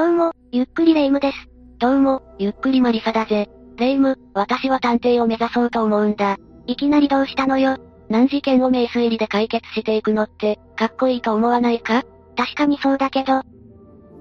どうも、ゆっくりレ夢ムです。どうも、ゆっくりマリサだぜ。レ夢ム、私は探偵を目指そうと思うんだ。いきなりどうしたのよ。難事件を名推理で解決していくのって、かっこいいと思わないか？確かにそうだけど。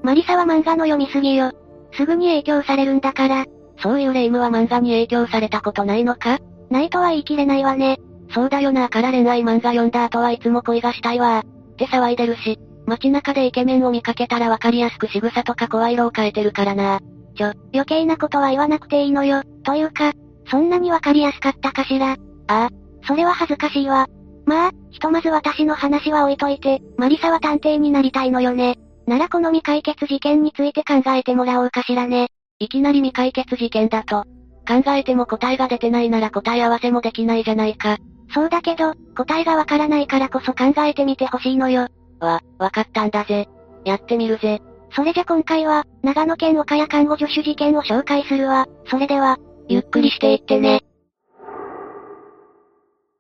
マリサは漫画の読みすぎよ。すぐに影響されるんだから。そういうレ夢ムは漫画に影響されたことないのか？ないとは言い切れないわね。そうだよなから恋愛漫画読んだ後はいつも恋がしたいわって騒いでるし、街中でイケメンを見かけたらわかりやすく仕草とか声色を変えてるからな。ちょ、余計なことは言わなくていいのよ。というか、そんなにわかりやすかったかしら。ああ、それは恥ずかしいわ。まあ、ひとまず私の話は置いといて、マリサは探偵になりたいのよね。ならこの未解決事件について考えてもらおうかしらね。いきなり未解決事件だと。考えても答えが出てないなら答え合わせもできないじゃないか。そうだけど、答えがわからないからこそ考えてみてほしいのよ。わ、わかったんだぜ。やってみるぜ。それじゃ今回は、長野県岡谷看護助手事件を紹介するわ。それでは、ゆっくりしていってね。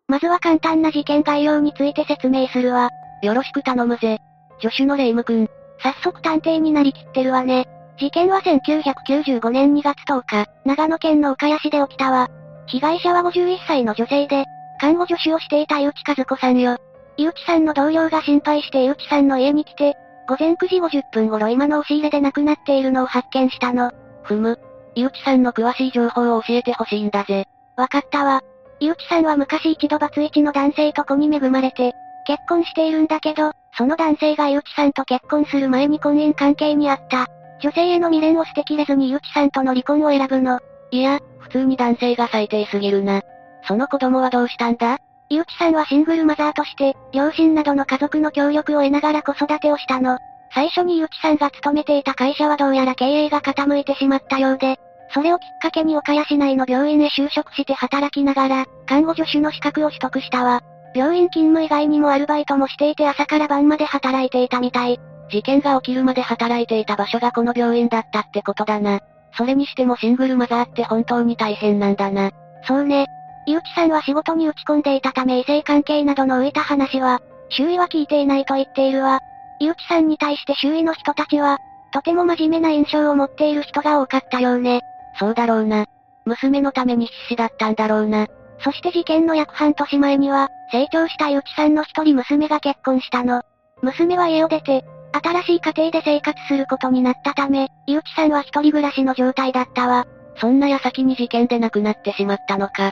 まずは簡単な事件概要について説明するわ。よろしく頼むぜ。助手のレイム君。早速探偵になりきってるわね。事件は1995年2月10日、長野県の岡谷市で起きたわ。被害者は51歳の女性で、看護助手をしていた井内和子さんよ。井内さんの同僚が心配して井内さんの家に来て、午前9時50分頃今の押し入れで亡くなっているのを発見したの。ふむ。井内さんの詳しい情報を教えてほしいんだぜ。わかったわ。井内さんは昔一度バツイチの男性と子に恵まれて、結婚しているんだけど、その男性が井内さんと結婚する前に婚姻関係にあった。女性への未練を捨てきれずに井内さんとの離婚を選ぶの。いや、普通に男性が最低すぎるな。その子供はどうしたんだ？井内さんはシングルマザーとして、両親などの家族の協力を得ながら子育てをしたの。最初に井内さんが勤めていた会社はどうやら経営が傾いてしまったようで、それをきっかけに岡谷市内の病院へ就職して働きながら、看護助手の資格を取得したわ。病院勤務以外にもアルバイトもしていて朝から晩まで働いていたみたい。事件が起きるまで働いていた場所がこの病院だったってことだな。それにしてもシングルマザーって本当に大変なんだな。そうね。井内さんは仕事に打ち込んでいたため異性関係などの浮いた話は、周囲は聞いていないと言っているわ。井内さんに対して周囲の人たちは、とても真面目な印象を持っている人が多かったようね。そうだろうな。娘のために必死だったんだろうな。そして事件の約半年前には、成長した井内さんの一人娘が結婚したの。娘は家を出て、新しい家庭で生活することになったため、井内さんは一人暮らしの状態だったわ。そんな矢先に事件で亡くなってしまったのか。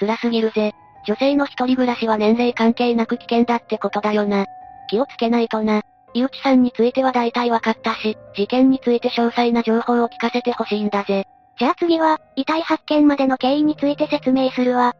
辛すぎるぜ。女性の一人暮らしは年齢関係なく危険だってことだよな。気をつけないとな。井内さんについては大体わかったし、事件について詳細な情報を聞かせてほしいんだぜ。じゃあ次は、遺体発見までの経緯について説明するわ。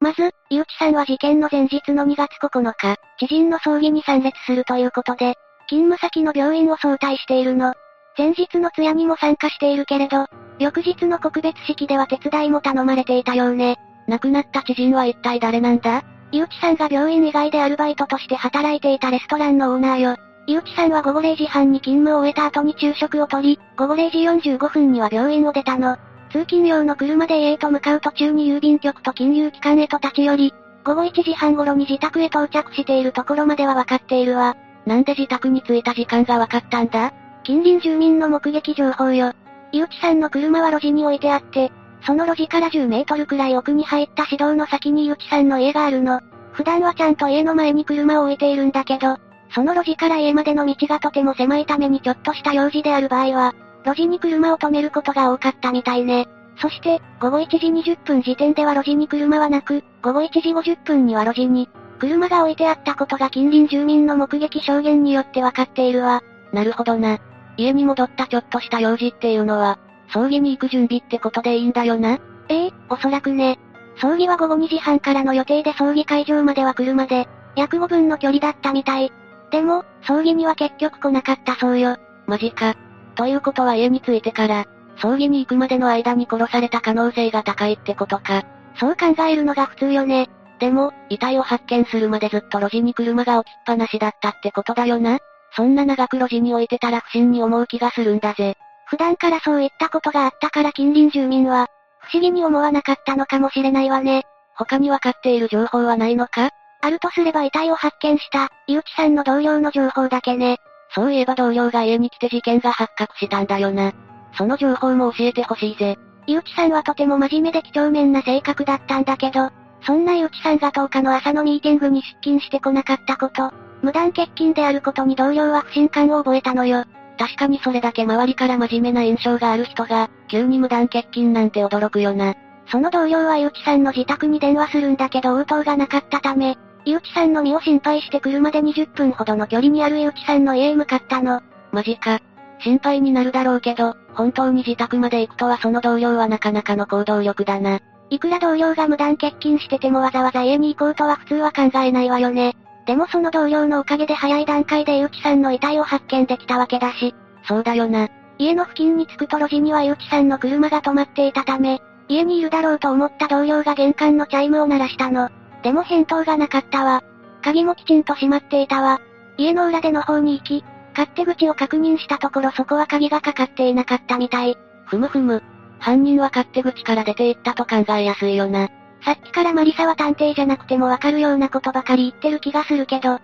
まず、井内さんは事件の前日の2月9日、知人の葬儀に参列するということで、勤務先の病院を早退しているの。前日の通夜にも参加しているけれど、翌日の告別式では手伝いも頼まれていたようね。亡くなった知人は一体誰なんだ？井内さんが病院以外でアルバイトとして働いていたレストランのオーナーよ。井内さんは午後0時半に勤務を終えた後に昼食をとり、午後0時45分には病院を出たの。通勤用の車で家へと向かう途中に郵便局と金融機関へと立ち寄り、午後1時半頃に自宅へ到着しているところまでは分かっているわ。なんで自宅に着いた時間が分かったんだ？近隣住民の目撃情報よ。井内さんの車は路地に置いてあって、その路地から10メートルくらい奥に入った市道の先に井内さんの家があるの。普段はちゃんと家の前に車を置いているんだけど、その路地から家までの道がとても狭いためにちょっとした用事である場合は、路地に車を止めることが多かったみたいね。そして、午後1時20分時点では路地に車はなく、午後1時50分には路地に、車が置いてあったことが近隣住民の目撃証言によってわかっているわ。なるほどな。家に戻ったちょっとした用事っていうのは、葬儀に行く準備ってことでいいんだよな？ええおそらくね。葬儀は午後2時半からの予定で葬儀会場までは車で、約5分の距離だったみたい。でも、葬儀には結局来なかったそうよ。マジか。ということは家に着いてから、葬儀に行くまでの間に殺された可能性が高いってことか。そう考えるのが普通よね。でも、遺体を発見するまでずっと路地に車が置きっぱなしだったってことだよな。そんな長く路地に置いてたら不審に思う気がするんだぜ。普段からそういったことがあったから近隣住民は、不思議に思わなかったのかもしれないわね。他にわかっている情報はないのか？あるとすれば遺体を発見した、井内さんの同僚の情報だけね。そういえば同僚が家に来て事件が発覚したんだよな。その情報も教えてほしいぜ。井内さんはとても真面目で几帳面な性格だったんだけど、そんな井内さんが10日の朝のミーティングに出勤してこなかったこと、無断欠勤であることに同僚は不信感を覚えたのよ。確かにそれだけ周りから真面目な印象がある人が、急に無断欠勤なんて驚くよな。その同僚は井内さんの自宅に電話するんだけど応答がなかったため、井内さんの身を心配して車で20分ほどの距離にある井内さんの家へ向かったの。マジか。心配になるだろうけど、本当に自宅まで行くとはその同僚はなかなかの行動力だな。いくら同僚が無断欠勤しててもわざわざ家に行こうとは普通は考えないわよね。でもその同僚のおかげで早い段階で井内さんの遺体を発見できたわけだし。そうだよな。家の付近に着くと路地には井内さんの車が止まっていたため、家にいるだろうと思った同僚が玄関のチャイムを鳴らしたの。でも返答がなかったわ。鍵もきちんと閉まっていたわ。家の裏での方に行き、勝手口を確認したところそこは鍵がかかっていなかったみたい。ふむふむ。犯人は勝手口から出て行ったと考えやすいよな。さっきからマリサは探偵じゃなくてもわかるようなことばかり言ってる気がするけど。う。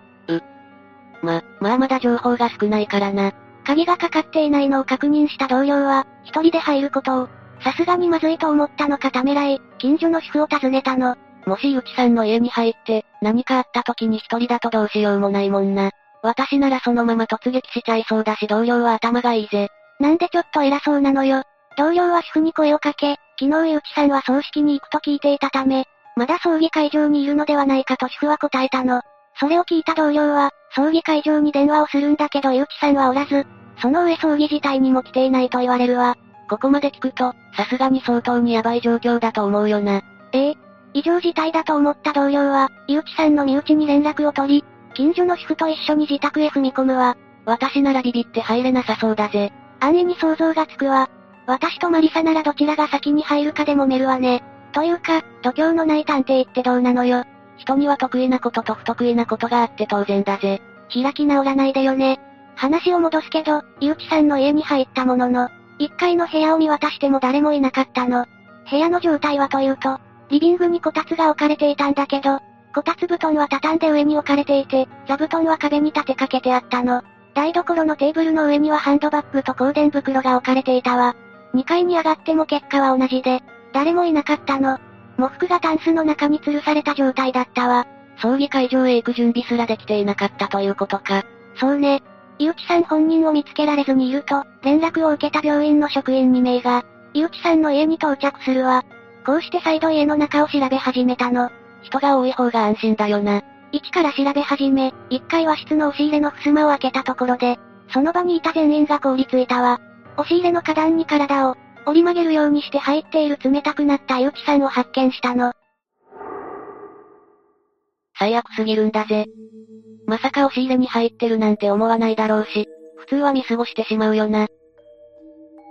ま、まあまだ情報が少ないからな。鍵がかかっていないのを確認した同僚は、一人で入ることを、さすがにまずいと思ったのかためらい、近所の主婦を訪ねたの。もし、内さんの家に入って、何かあった時に一人だとどうしようもないもんな。私ならそのまま突撃しちゃいそうだし同僚は頭がいいぜ。なんでちょっと偉そうなのよ。同僚は主婦に声をかけ、昨日井内さんは葬式に行くと聞いていたため、まだ葬儀会場にいるのではないかと主婦は答えたの。それを聞いた同僚は、葬儀会場に電話をするんだけど井内さんはおらず、その上葬儀自体にも来ていないと言われるわ。ここまで聞くと、さすがに相当にヤバい状況だと思うよな。ええ。異常事態だと思った同僚は、井内さんの身内に連絡を取り、近所の主婦と一緒に自宅へ踏み込むわ。私ならビビって入れなさそうだぜ。安易に想像がつくわ。私とマリサならどちらが先に入るかでもめるわね。というか、度胸のない探偵ってどうなのよ。人には得意なことと不得意なことがあって当然だぜ。開き直らないでよね。話を戻すけど、井内さんの家に入ったものの、1階の部屋を見渡しても誰もいなかったの。部屋の状態はというと、リビングにこたつが置かれていたんだけど、こたつ布団は畳んで上に置かれていて、座布団は壁に立てかけてあったの。台所のテーブルの上にはハンドバッグと香典袋が置かれていたわ。2階に上がっても結果は同じで、誰もいなかったの。喪服がタンスの中に吊るされた状態だったわ。葬儀会場へ行く準備すらできていなかったということか。そうね。井内さん本人を見つけられずにいると、連絡を受けた病院の職員2名が、井内さんの家に到着するわ。こうして再度家の中を調べ始めたの。人が多い方が安心だよな。一から調べ始め、一階和室の押し入れの襖を開けたところで、その場にいた全員が凍りついたわ。押し入れの花壇に体を、折り曲げるようにして入っている冷たくなった井内さんを発見したの。最悪すぎるんだぜ。まさか押し入れに入ってるなんて思わないだろうし、普通は見過ごしてしまうよな。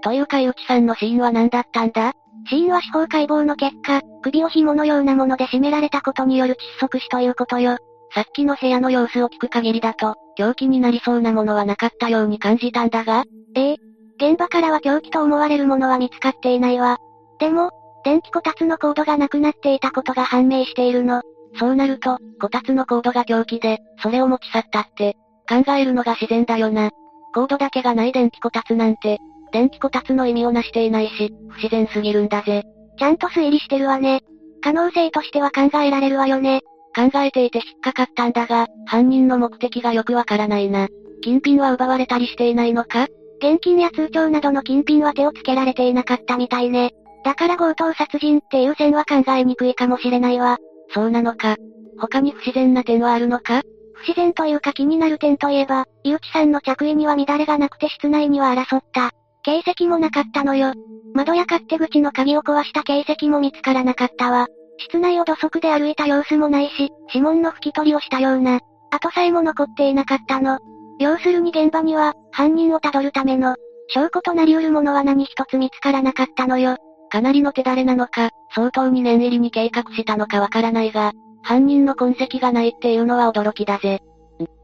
というか井内さんの死因は何だったんだ？死因は司法解剖の結果、首を紐のようなもので絞められたことによる窒息死ということよ。さっきの部屋の様子を聞く限りだと、凶器になりそうなものはなかったように感じたんだが？ええ。現場からは凶器と思われるものは見つかっていないわ。でも、電気こたつのコードがなくなっていたことが判明しているの。そうなると、こたつのコードが凶器で、それを持ち去ったって、考えるのが自然だよな。コードだけがない電気こたつなんて、電気こたつの意味をなしていないし、不自然すぎるんだぜ。ちゃんと推理してるわね。可能性としては考えられるわよね。考えていて引っかかったんだが、犯人の目的がよくわからないな。金品は奪われたりしていないのか？現金や通帳などの金品は手をつけられていなかったみたいね。だから強盗殺人っていう線は考えにくいかもしれないわ。そうなのか。他に不自然な点はあるのか？不自然というか気になる点といえば、井内さんの着衣には乱れがなくて室内には争った。形跡もなかったのよ。窓や勝手口の鍵を壊した形跡も見つからなかったわ。室内を土足で歩いた様子もないし、指紋の拭き取りをしたような、跡さえも残っていなかったの。要するに現場には、犯人をたどるための、証拠となり得るものは何一つ見つからなかったのよ。かなりの手だれなのか、相当に念入りに計画したのかわからないが、犯人の痕跡がないっていうのは驚きだぜ。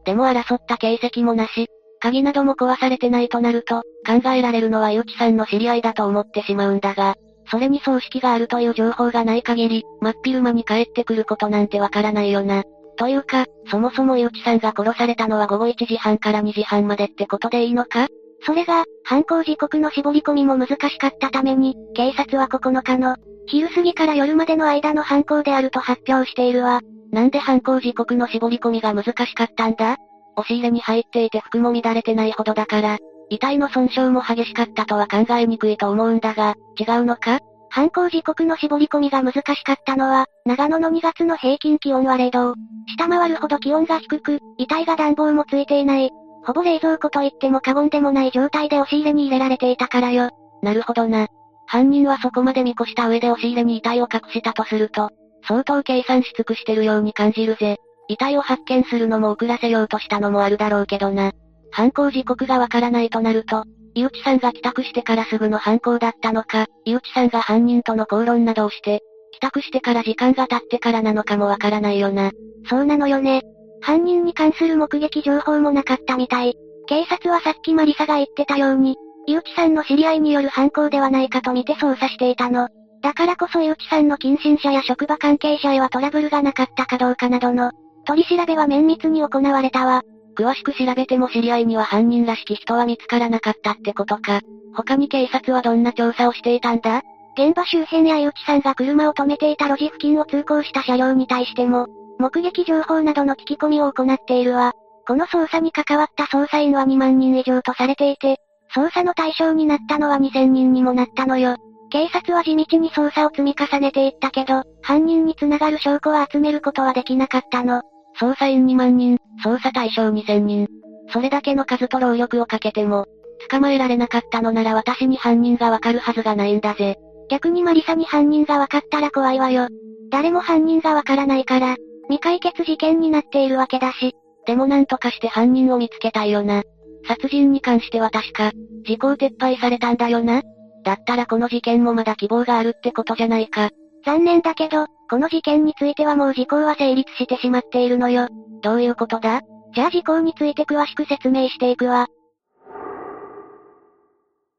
でも争った形跡もなし、鍵なども壊されてないとなると、考えられるのは井内さんの知り合いだと思ってしまうんだが、それに葬式があるという情報がない限り、真っ昼間に帰ってくることなんてわからないよな。というか、そもそも井内さんが殺されたのは午後1時半から2時半までってことでいいのか？それが、犯行時刻の絞り込みも難しかったために、警察は9日の、昼過ぎから夜までの間の犯行であると発表しているわ。なんで犯行時刻の絞り込みが難しかったんだ？押し入れに入っていて服も乱れてないほどだから、遺体の損傷も激しかったとは考えにくいと思うんだが、違うのか？犯行時刻の絞り込みが難しかったのは、長野の2月の平均気温は0度下回るほど気温が低く、遺体が暖房もついていない。ほぼ冷蔵庫と言っても過言でもない状態で押し入れに入れられていたからよ。なるほどな。犯人はそこまで見越した上で押し入れに遺体を隠したとすると、相当計算し尽くしてるように感じるぜ。遺体を発見するのも遅らせようとしたのもあるだろうけどな。犯行時刻がわからないとなると、井内さんが帰宅してからすぐの犯行だったのか、井内さんが犯人との口論などをして、帰宅してから時間が経ってからなのかもわからないよな。そうなのよね。犯人に関する目撃情報もなかったみたい。警察はさっきマリサが言ってたように、井内さんの知り合いによる犯行ではないかと見て捜査していたの。だからこそ井内さんの近親者や職場関係者へはトラブルがなかったかどうかなどの、取り調べは綿密に行われたわ。詳しく調べても知り合いには犯人らしき人は見つからなかったってことか。他に警察はどんな調査をしていたんだ？現場周辺や井内さんが車を止めていた路地付近を通行した車両に対しても、目撃情報などの聞き込みを行っているわ。この捜査に関わった捜査員は2万人以上とされていて、捜査の対象になったのは2000人にもなったのよ。警察は地道に捜査を積み重ねていったけど、犯人に繋がる証拠を集めることはできなかったの。捜査員2万人、捜査対象2000人。それだけの数と労力をかけても、捕まえられなかったのなら私に犯人がわかるはずがないんだぜ。逆にマリサに犯人がわかったら怖いわよ。誰も犯人がわからないから、未解決事件になっているわけだし。でもなんとかして犯人を見つけたいよな。殺人に関しては確か、時効撤廃されたんだよな。だったらこの事件もまだ希望があるってことじゃないか。残念だけど、この事件についてはもう時効は成立してしまっているのよ。どういうことだ？じゃあ時効について詳しく説明していくわ。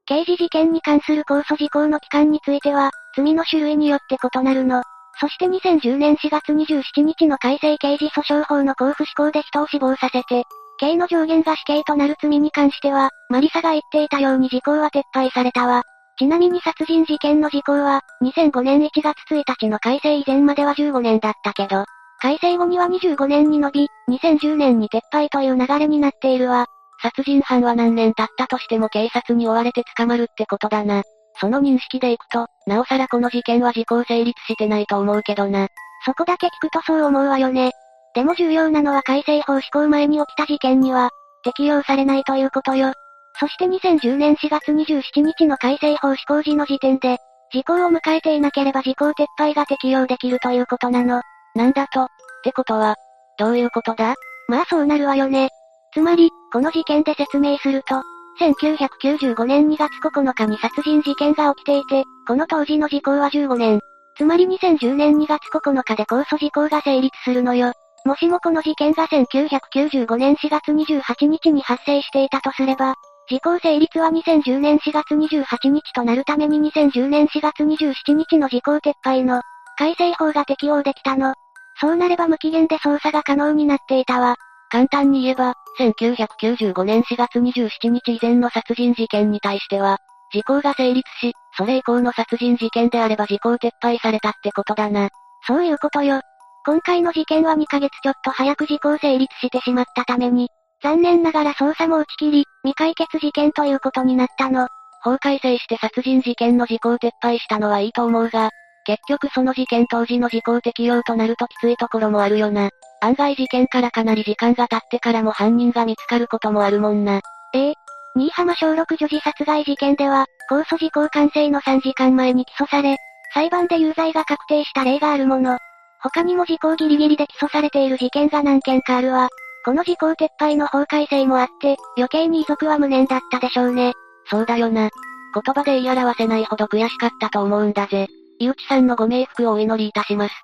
刑事事件に関する控訴事項の期間については、罪の種類によって異なるの。そして2010年4月27日の改正刑事訴訟法の交付施行で人を死亡させて、刑の上限が死刑となる罪に関しては、マリサが言っていたように時効は撤廃されたわ。ちなみに殺人事件の時効は、2005年1月1日の改正以前までは15年だったけど、改正後には25年に伸び、2010年に撤廃という流れになっているわ。殺人犯は何年経ったとしても警察に追われて捕まるってことだな。その認識でいくと、なおさらこの事件は時効成立してないと思うけどな。そこだけ聞くとそう思うわよね。でも重要なのは改正法施行前に起きた事件には、適用されないということよ。そして2010年4月27日の改正法施行時の時点で、時効を迎えていなければ時効撤廃が適用できるということなの。なんだと？ってことは、どういうことだ？まあそうなるわよね。つまり、この事件で説明すると、1995年2月9日に殺人事件が起きていて、この当時の時効は15年。つまり2010年2月9日で控訴事項が成立するのよ。もしもこの事件が1995年4月28日に発生していたとすれば、時効成立は2010年4月28日となるために2010年4月27日の時効撤廃の改正法が適用できたの。そうなれば無期限で捜査が可能になっていたわ。簡単に言えば、1995年4月27日以前の殺人事件に対しては、時効が成立し、それ以降の殺人事件であれば時効撤廃されたってことだな。そういうことよ。今回の事件は2ヶ月ちょっと早く時効成立してしまったために、残念ながら捜査も打ち切り、未解決事件ということになったの。法改正して殺人事件の時効撤廃したのはいいと思うが、結局その事件当時の時効適用となるときついところもあるよな。案外事件からかなり時間が経ってからも犯人が見つかることもあるもんな。ええ新居浜小6女児殺害事件では、控訴時効完成の3時間前に起訴され、裁判で有罪が確定した例があるもの。他にも時効ギリギリで起訴されている事件が何件かあるわ。この時効撤廃の法改正もあって、余計に遺族は無念だったでしょうね。そうだよな。言葉で言い表せないほど悔しかったと思うんだぜ。井内さんのご冥福をお祈りいたします。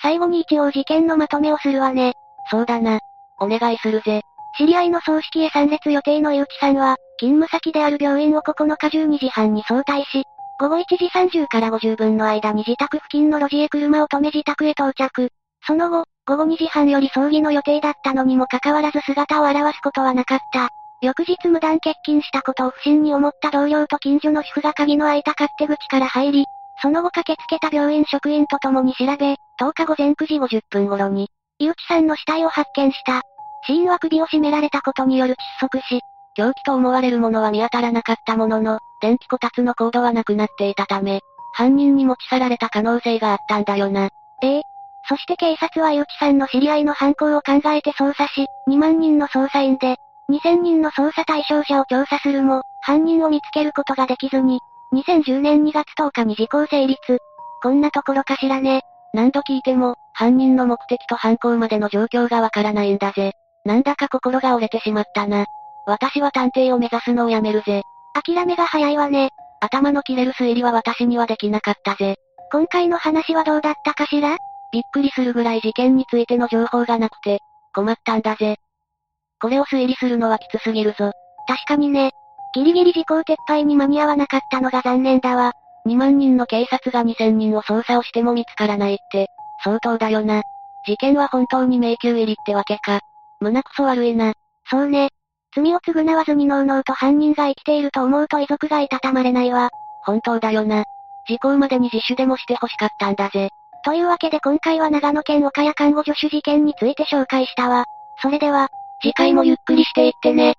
最後に一応事件のまとめをするわね。そうだな。お願いするぜ。知り合いの葬式へ参列予定の井内さんは、勤務先である病院を9日12時半に早退し、午後1時30から50分の間に自宅付近の路地へ車を止め自宅へ到着。その後、午後2時半より葬儀の予定だったのにもかかわらず姿を現すことはなかった。翌日無断欠勤したことを不審に思った同僚と近所の主婦が鍵の開いた勝手口から入り、その後駆けつけた病院職員と共に調べ、10日午前9時50分頃に、井内さんの死体を発見した。死因は首を絞められたことによる窒息死。凶器と思われるものは見当たらなかったものの、電気こたつのコードはなくなっていたため、犯人に持ち去られた可能性があったんだよな。ええ。そして警察は井内さんの知り合いの犯行を考えて捜査し、2万人の捜査員で、2000人の捜査対象者を調査するも、犯人を見つけることができずに、2010年2月10日に時効成立。こんなところかしらね。何度聞いても、犯人の目的と犯行までの状況がわからないんだぜ。なんだか心が折れてしまったな。私は探偵を目指すのをやめるぜ。諦めが早いわね。頭の切れる推理は私にはできなかったぜ。今回の話はどうだったかしら？びっくりするぐらい事件についての情報がなくて、困ったんだぜ。これを推理するのはきつすぎるぞ。確かにね。ギリギリ時効撤廃に間に合わなかったのが残念だわ。2万人の警察が2000人を捜査をしても見つからないって、相当だよな。事件は本当に迷宮入りってわけか。胸くそ悪いな。そうね。罪を償わずにのうのうと犯人が生きていると思うと遺族がいたたまれないわ。本当だよな。時効までに自首でもして欲しかったんだぜ。というわけで今回は長野県岡谷看護助手事件について紹介したわ。それでは、次回もゆっくりしていってね。